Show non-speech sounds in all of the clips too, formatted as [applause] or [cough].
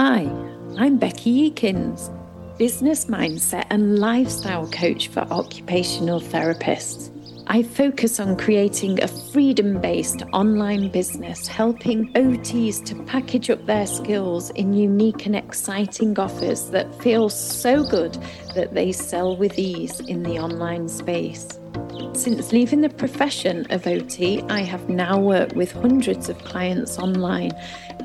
Hi, I'm Bekie Akins, business mindset and lifestyle coach for occupational therapists. I focus on creating a freedom based online business, helping OTs to package up their skills in unique and exciting offers that feel so good that they sell with ease in the online space. Since leaving the profession of OT, I have now worked with hundreds of clients online,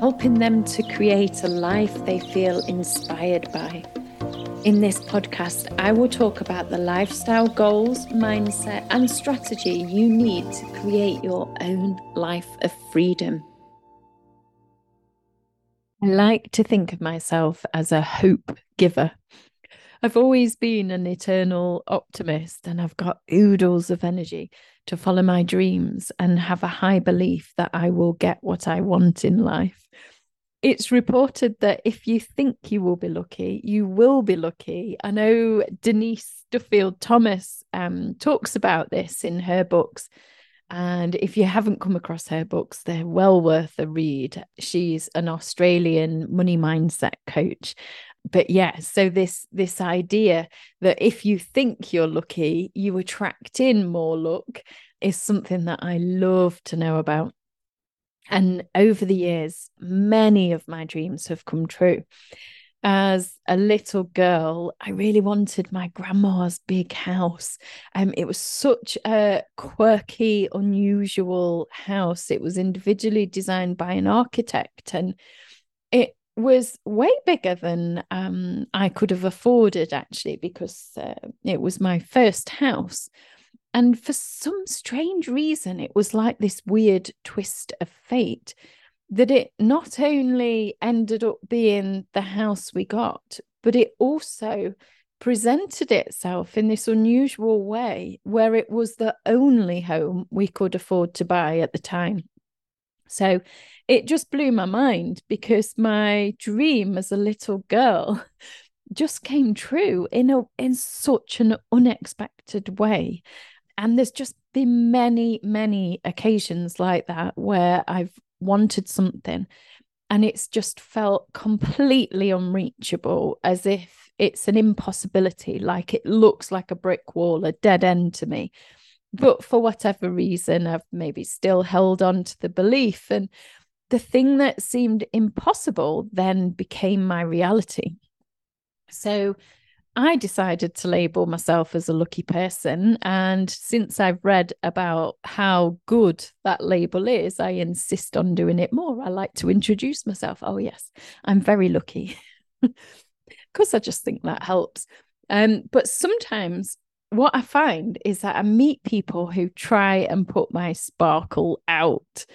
helping them to create a life they feel inspired by. In this podcast, I will talk about the lifestyle goals, mindset, and strategy you need to create your own life of freedom. I like to think of myself as a hope giver. I've always been an eternal optimist and I've got oodles of energy to follow my dreams and have a high belief that I will get what I want in life. It's reported that if you think you will be lucky, you will be lucky. I know Denise Duffield Thomas um, talks about this in her books. And if you haven't come across her books, they're well worth a read. She's an Australian money mindset coach but yeah so this this idea that if you think you're lucky you attract in more luck is something that i love to know about. And over the years many of my dreams have come true. As a little girl i really wanted my grandma's big house. Um it was such a quirky unusual house. It was individually designed by an architect and it was way bigger than um, I could have afforded, actually, because uh, it was my first house. And for some strange reason, it was like this weird twist of fate that it not only ended up being the house we got, but it also presented itself in this unusual way where it was the only home we could afford to buy at the time. So it just blew my mind because my dream as a little girl [laughs] just came true in a in such an unexpected way. And there's just been many many occasions like that where i've wanted something and it's just felt completely unreachable as if it's an impossibility like it looks like a brick wall a dead end to me but for whatever reason i've maybe still held on to the belief and the thing that seemed impossible then became my reality. So I decided to label myself as a lucky person. And since I've read about how good that label is, I insist on doing it more. I like to introduce myself. Oh, yes, I'm very lucky. [laughs] Because I just think that helps. Um, but sometimes what I find is that I meet people who try and put my sparkle out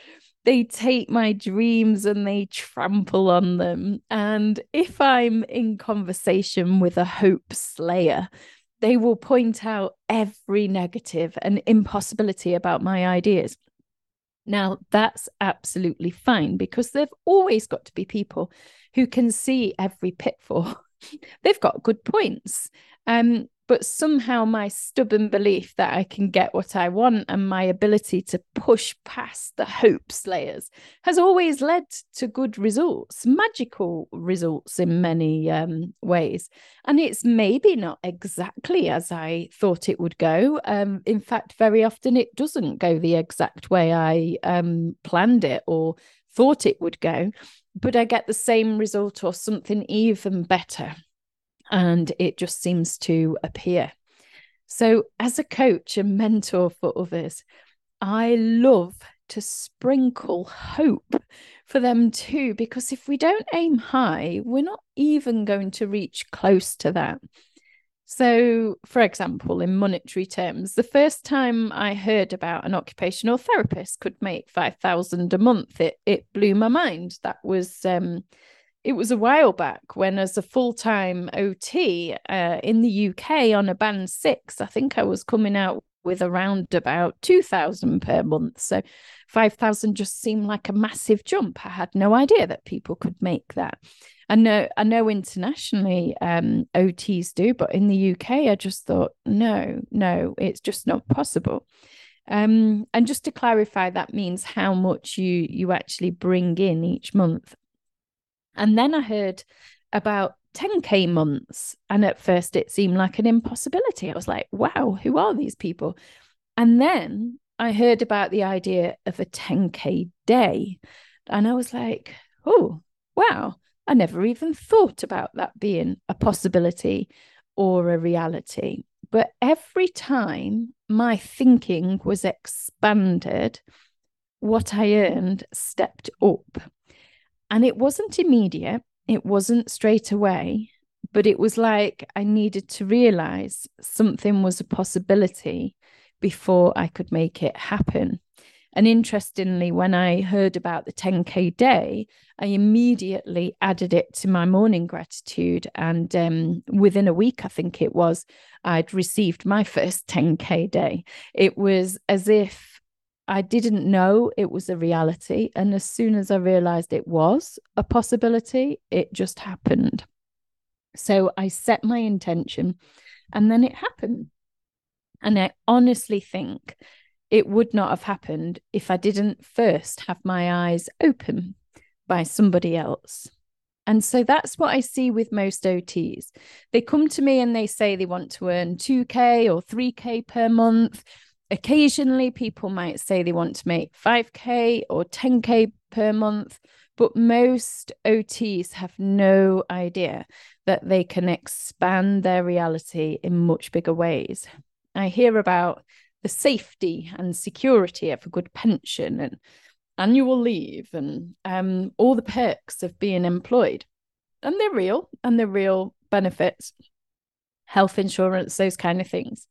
they take my dreams and they trample on them. And if I'm in conversation with a hope slayer, they will point out every negative and impossibility about my ideas. Now, that's absolutely fine because there've always got to be people who can see every pitfall. [laughs] They've got good points. Um, but somehow my stubborn belief that I can get what I want and my ability to push past the hope slayers has always led to good results, magical results in many um, ways. And it's maybe not exactly as I thought it would go. Um, in fact, very often it doesn't go the exact way I um, planned it or thought it would go, but I get the same result or something even better and it just seems to appear. So, as a coach and mentor for others, I love to sprinkle hope for them too, because if we don't aim high, we're not even going to reach close to that. So, for example, in monetary terms, the first time I heard about an occupational therapist could make 5,000 a month, it, it blew my mind. That was um, it was a while back when, as a full time OT uh, in the UK on a band six, I think I was coming out with around about 2000 per month. So 5000 just seemed like a massive jump. I had no idea that people could make that. I know I know internationally um, OTs do, but in the UK, I just thought, no, no, it's just not possible. Um, and just to clarify, that means how much you you actually bring in each month. And then I heard about 10K months. And at first, it seemed like an impossibility. I was like, wow, who are these people? And then I heard about the idea of a 10K day. And I was like, oh, wow, I never even thought about that being a possibility or a reality. But every time my thinking was expanded, what I earned stepped up. And it wasn't immediate, it wasn't straight away, but it was like I needed to realize something was a possibility before I could make it happen. And interestingly, when I heard about the 10K day, I immediately added it to my morning gratitude. And um, within a week, I think it was, I'd received my first 10K day. It was as if I didn't know it was a reality. And as soon as I realized it was a possibility, it just happened. So I set my intention and then it happened. And I honestly think it would not have happened if I didn't first have my eyes open by somebody else. And so that's what I see with most OTs. They come to me and they say they want to earn 2K or 3K per month. Occasionally, people might say they want to make 5K or 10K per month, but most OTs have no idea that they can expand their reality in much bigger ways. I hear about the safety and security of a good pension and annual leave and um, all the perks of being employed. And they're real and they're real benefits, health insurance, those kind of things.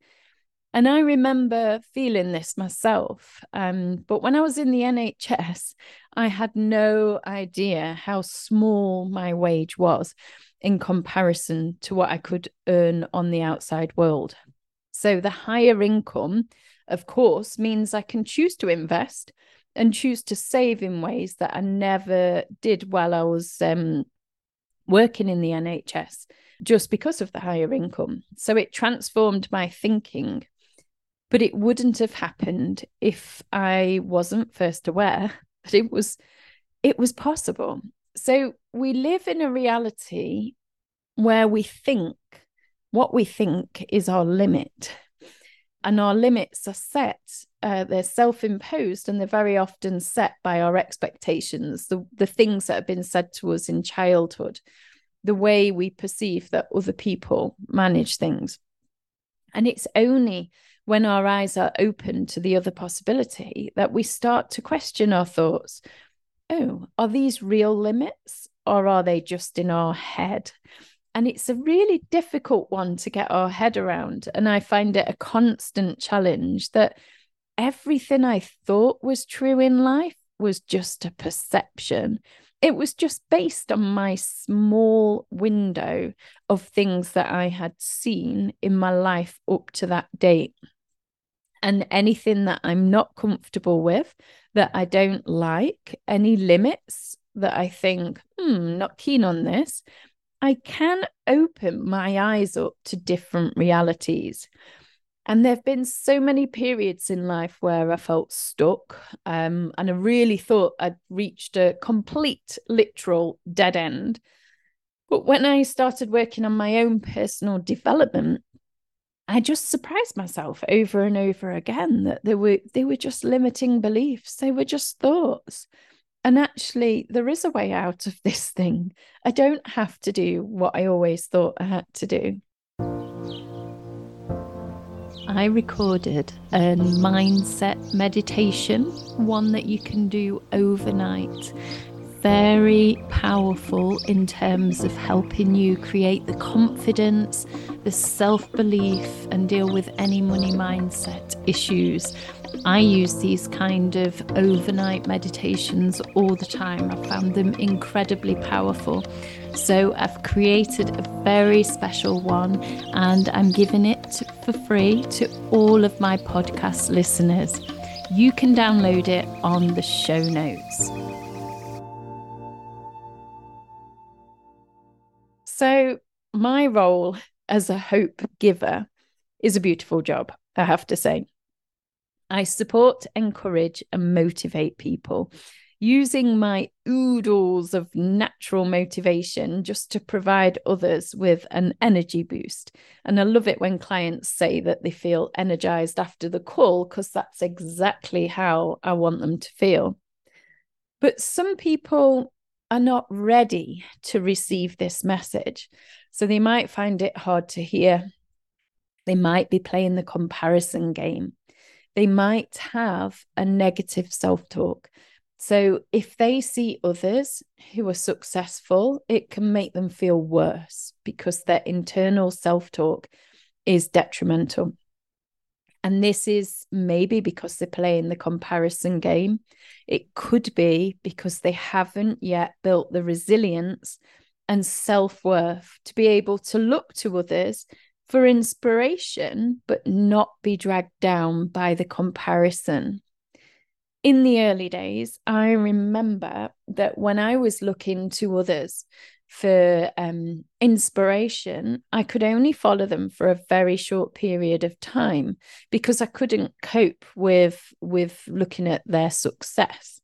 And I remember feeling this myself. Um, but when I was in the NHS, I had no idea how small my wage was in comparison to what I could earn on the outside world. So the higher income, of course, means I can choose to invest and choose to save in ways that I never did while I was um, working in the NHS, just because of the higher income. So it transformed my thinking. But it wouldn't have happened if I wasn't first aware [laughs] that it was it was possible. So we live in a reality where we think what we think is our limit. And our limits are set, uh, they're self imposed, and they're very often set by our expectations, the, the things that have been said to us in childhood, the way we perceive that other people manage things. And it's only when our eyes are open to the other possibility that we start to question our thoughts. Oh, are these real limits or are they just in our head? And it's a really difficult one to get our head around. And I find it a constant challenge that everything I thought was true in life was just a perception. It was just based on my small window of things that I had seen in my life up to that date. And anything that I'm not comfortable with, that I don't like, any limits that I think, hmm, not keen on this, I can open my eyes up to different realities. And there have been so many periods in life where I felt stuck um, and I really thought I'd reached a complete literal dead end. But when I started working on my own personal development, I just surprised myself over and over again that they were they were just limiting beliefs. They were just thoughts. And actually, there is a way out of [laughs] this thing. I don't have to do what I always thought I had to do. I recorded a mindset meditation, one that you can do overnight. Very powerful in terms of helping you create the confidence, the self belief, and deal with any money mindset issues I use these kind of overnight meditations all the time. I found them incredibly powerful. So I've created a very special one and I'm giving it for free to all of my podcast listeners. You can download it on the show notes. So, my role as a hope giver is a beautiful job, I have to say. I support, encourage, and motivate people using my oodles of natural motivation just to provide others with an energy boost. And I love it when clients say that they feel energized after the call, because that's exactly how I want them to feel. But some people are not ready to receive this message. So they might find it hard to hear. They might be playing the comparison game. They might have a negative self talk. So if they see others who are successful, it can make them feel worse because their internal self talk is detrimental. And this is maybe because they're playing the comparison game. It could be because they haven't yet built the resilience and self worth to be able to look to others for inspiration, but not be dragged down by the comparison in the early days, I remember that when I was looking to others for um, inspiration, I could only follow them for a very short period of time because I couldn't cope with with looking at their success.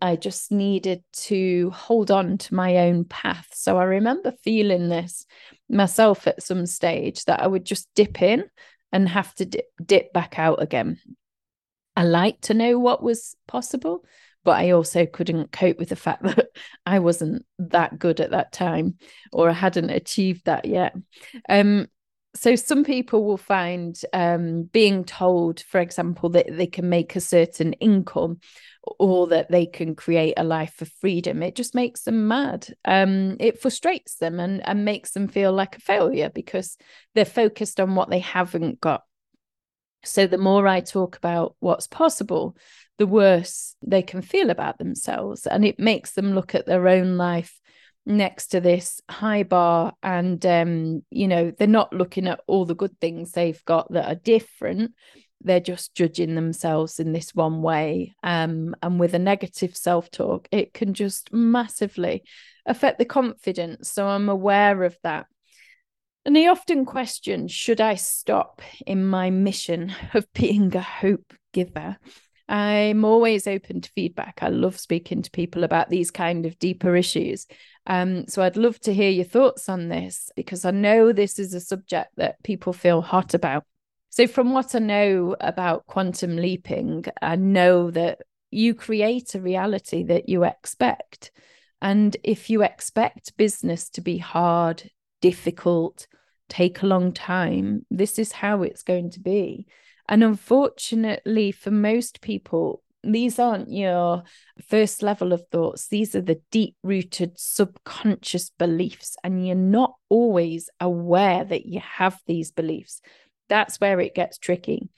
I just needed to hold on to my own path. So I remember feeling this myself at some stage that I would just dip in and have to dip, dip back out again I liked to know what was possible, but I also couldn't cope with the fact [laughs] that I wasn't that good at that time or I hadn't achieved that yet. Um, so some people will find um, being told, for example, that they can make a certain income or that they can create a life of freedom, it just makes them mad. Um, it frustrates them and, and makes them feel like a failure because they're focused on what they haven't got so the more I talk about what's possible, the worse they can feel about themselves. And it makes them look at their own life next to this high bar. And, um, you know, they're not looking at all the good things they've got that are different. They're just judging themselves in this one way. Um, and with a negative self talk, it can just massively affect the confidence. So I'm aware of that. And he often questions Should I stop in my mission of [laughs] being a hope giver? I'm always open to feedback. I love speaking to people about these kind of deeper issues. Um, so I'd love to hear your thoughts on this because I know this is a subject that people feel hot about. So, from what I know about quantum leaping, I know that you create a reality that you expect. And if you expect business to be hard, difficult, take a long time. This is how it's going to be. And unfortunately, for most people, these aren't your first level of thoughts. These are the deep rooted subconscious beliefs. And you're not always aware that you have these beliefs. That's where it gets tricky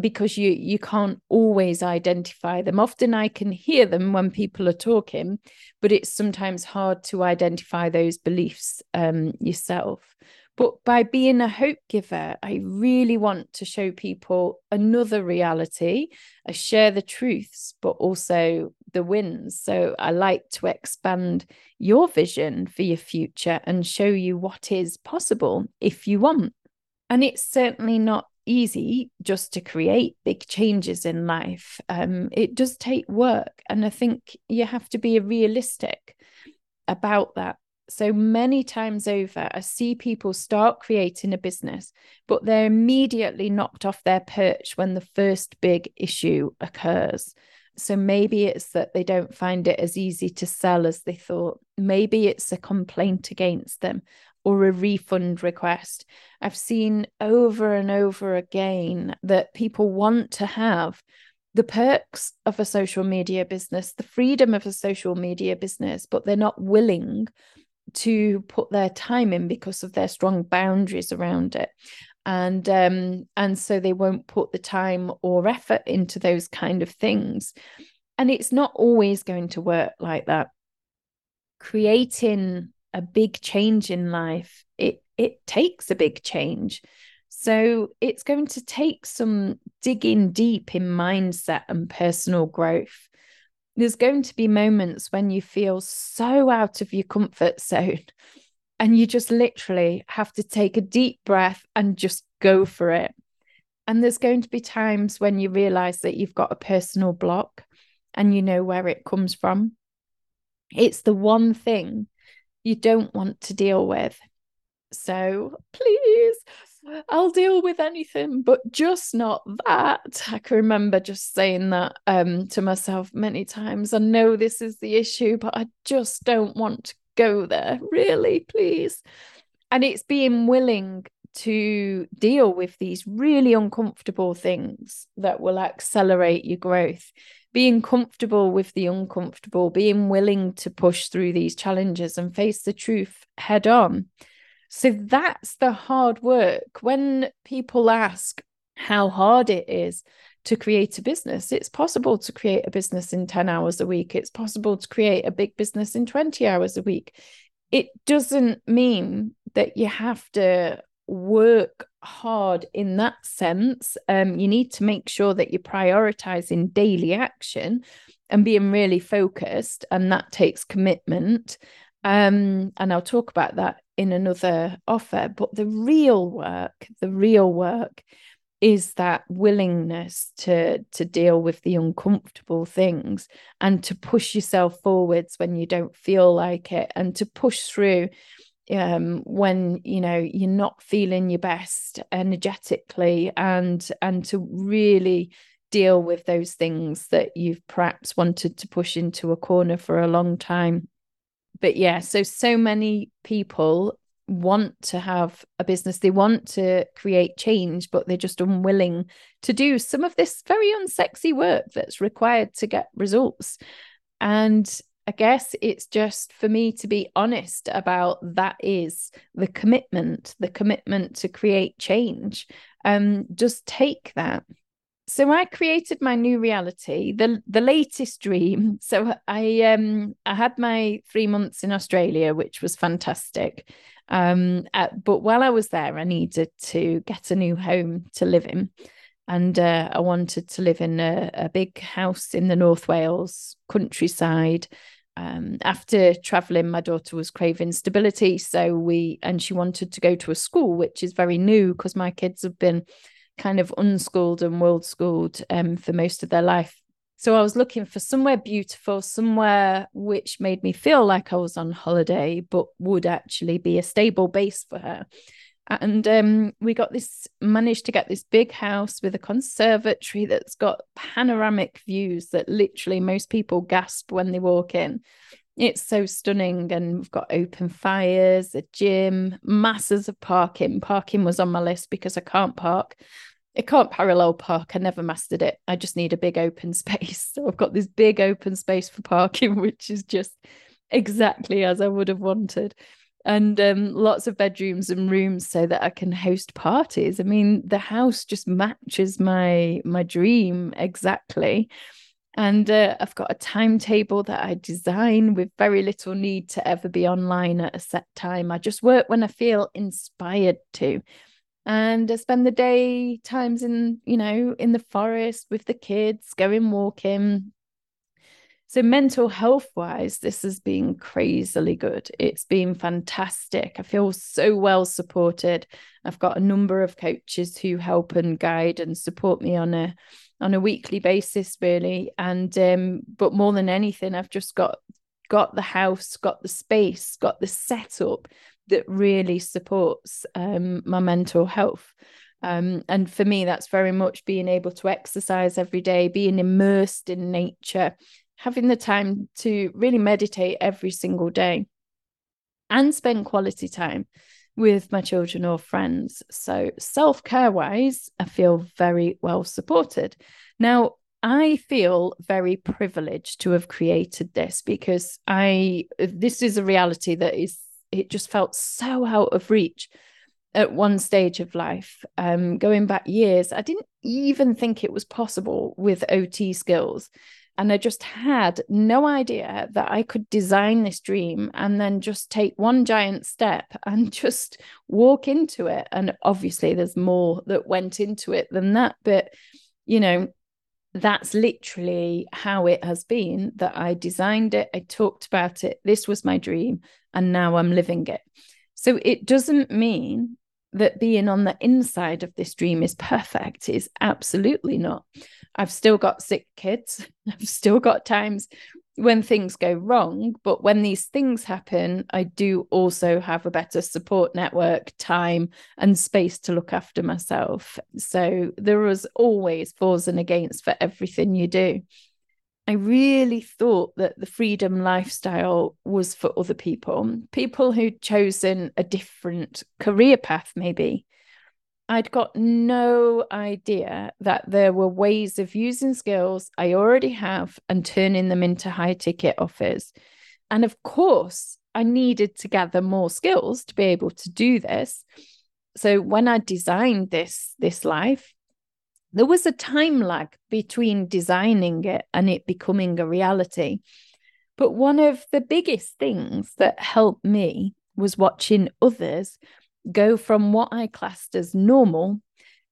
because you you can't always identify them often i can hear them when people are talking but it's sometimes hard to identify those beliefs um, yourself but by being a hope giver, I really want to show people another reality. I share the truths, but also the wins. So I like to expand your vision for your future and show you what is possible if you want. And it's certainly not easy just to create big changes in life. Um, it does take work. And I think you have to be realistic about that so many times over, I see people start creating a business, but they're immediately knocked off their perch when the first big issue occurs. So maybe it's that they don't find it as easy to sell as they thought. Maybe it's a complaint against them or a refund request. I've seen over and over again that people want to have the perks of a social media business, the freedom of a social media business, but they're not willing to put their time in because of their strong boundaries around it. And um and so they won't put the time or effort into those kind of things. And it's not always going to work like that. Creating a big change in life it it takes a big change. So it's going to take some digging deep in mindset and personal growth there's going to be moments when you feel so out of your comfort zone [laughs] and you just literally have to take a deep breath and just go for it. And there's going to be times when you realize that you've got a personal block and you know where it comes from. It's the one thing you don't want to deal with. So please, I'll deal with anything, but just not that. I can remember just saying that um, to myself many times. I know this is the issue, but I just don't want to go there. Really, please. And it's being willing to deal with these really uncomfortable things that will accelerate your growth. Being comfortable with the uncomfortable, being willing to push through these challenges and face the truth head on. So that's the hard work. When people ask how hard it is to create a business, it's possible to create a business in 10 hours a week. It's possible to create a big business in 20 hours a week. It doesn't mean that you have to work hard in that sense. Um, you need to make sure that you're prioritizing daily action and being really focused, and that takes commitment. Um, and I'll talk about that in another offer. But the real work, the real work is that willingness to to deal with the uncomfortable things and to push yourself forwards when you don't feel like it and to push through um, when you know you're not feeling your best energetically and and to really deal with those things that you've perhaps wanted to push into a corner for a long time but yeah so so many people want to have a business they want to create change but they're just unwilling to do some of this very unsexy work that's required to get results and I guess it's just for me to be honest about that is the commitment, the commitment to create change. Um, just take that. So I created my new reality, the the latest dream. So I um I had my three months in Australia, which was fantastic. Um, uh, but while I was there, I needed to get a new home to live in and uh, I wanted to live in a, a, big house in the North Wales countryside um, after traveling, my daughter was craving stability. So we, and she wanted to go to a school, which is very new because my kids have been kind of unschooled and world schooled um, for most of their life. So I was looking for somewhere beautiful, somewhere which made me feel like I was on holiday, but would actually be a stable base for her and um, we got this managed to get this big house with a conservatory that's got panoramic views that literally most people gasp when they walk in it's so stunning and we've got open fires a gym masses of parking parking was on my list because i can't park I can't parallel park. I never mastered it. I just need a big open [laughs] space. So I've got this big open space for parking, [laughs] which is just exactly as I would have wanted and um, lots of bedrooms and rooms so that I can host parties. I mean, the house just matches my my dream exactly. And uh, I've got a timetable that I design with very little need to ever be online at a set time. I just work when I feel inspired to. And I spend the day times in, you know, in the forest with the kids, going walking, so, mental health wise, this has been crazily good. It's been fantastic. I feel so well supported. I've got a number of coaches who help and guide and support me on a on a weekly basis, really. And um, but more than anything, I've just got got the house, got the space, got the setup that really supports um, my mental health. Um, and for me, that's very much being able to exercise every day, being immersed in nature, having the time to really meditate every single day and spend quality time with my children or friends. So, self care wise, I feel very well supported. Now, I feel very privileged to have created this because I, this is a reality that is, it just felt so out of reach at one stage of life. Um, going back years, I didn't even think it was possible with OT skills. And I just had no idea that I could design this dream and then just take one giant step [laughs] and just walk into it. And obviously, there's more that went into it than that. But, you know, that's literally how it has been that I designed it. I talked about it. This was my dream. And now I'm living it. So it doesn't mean that being on the inside of this dream is perfect is absolutely not. I've still got sick kids. [laughs] I've still got times when things go wrong. But when these things happen, I do also have a better support network, time, and space to look after myself. So there is always fors and against for everything you do. I really thought that the freedom lifestyle was for other people, people who'd chosen a different career path, maybe. I'd got no idea that there were ways of using skills I already have and turning them into high ticket offers. And of course, I needed to gather more skills to be able to do this. So when I designed this this life, there was a time lag between designing it and it becoming a reality. But one of the biggest things that helped me was watching others go from what I classed as normal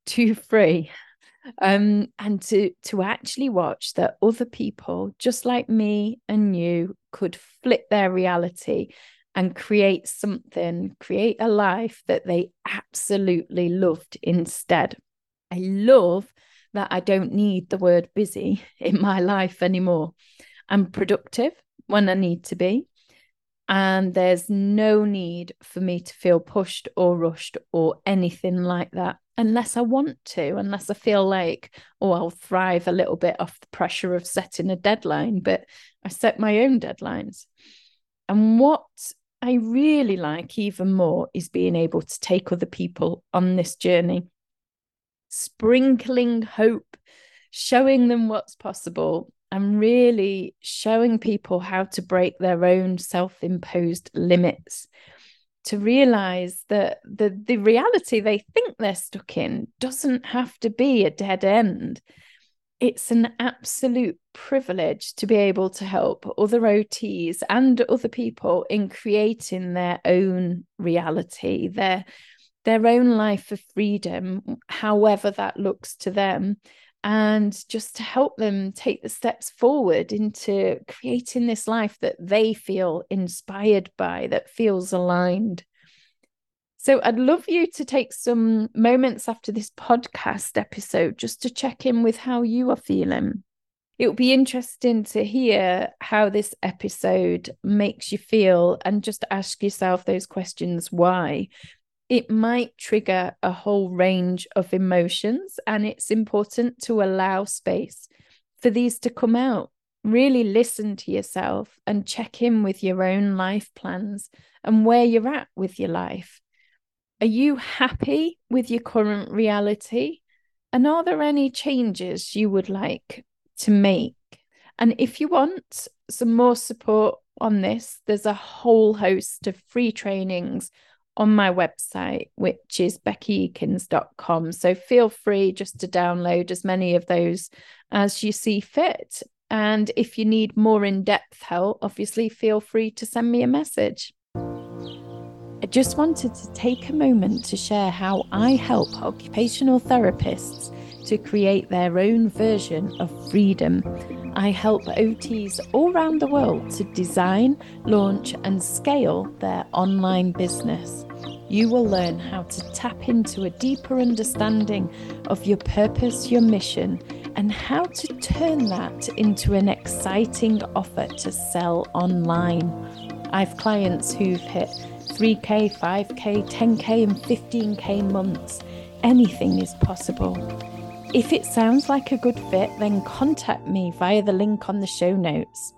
to free. Um, and to to actually watch that other people just like me and you could flip their reality and create something, create a life that they absolutely loved instead. I love that I don't need the word busy [laughs] in my life anymore. I'm productive when I need to be. And there's no need for me to feel pushed or rushed or anything like that, unless I want to, unless I feel like, oh, I'll thrive a little bit off the pressure of setting a deadline. But I set my own deadlines. And what I really like even more is being able to take other people on this journey, sprinkling hope, showing them what's possible, and really showing people how to break their own self-imposed limits to realize that the the reality they think they're stuck in doesn't have to be a dead end. It's an absolute privilege to be able to help other OTs and other people in creating their own reality their their own life of freedom however that looks to them and just to help them take the steps forward into creating this life that they feel inspired by, that feels aligned. So, I'd love you to take some moments after this podcast episode just to check in with how you are feeling. It would be interesting to hear how this episode makes you feel and just ask yourself those questions why it might trigger a whole range of emotions, and it's important to allow space for these to come out. Really listen to yourself and check in with your own life plans and where you're at with your life. Are you happy with your current reality? And are there any changes you would like to make? And if you want some more support on this, there's a whole host of free trainings on my website, which is bekieakins.com. So feel free just to download as many of those as you see fit. And if you need more in depth help, obviously feel free to send me a message. I just wanted to take a moment to share how I help occupational therapists to create their own version of freedom. I help OTs all around the world to design, launch, and scale their online business. You will learn how to tap into a deeper understanding of your purpose, your mission, and how to turn that into an exciting offer to sell online. I have clients who've hit 3K, 5K, 10K, and 15K months. Anything is possible. If it sounds like a good fit, then contact me via the link on the show notes.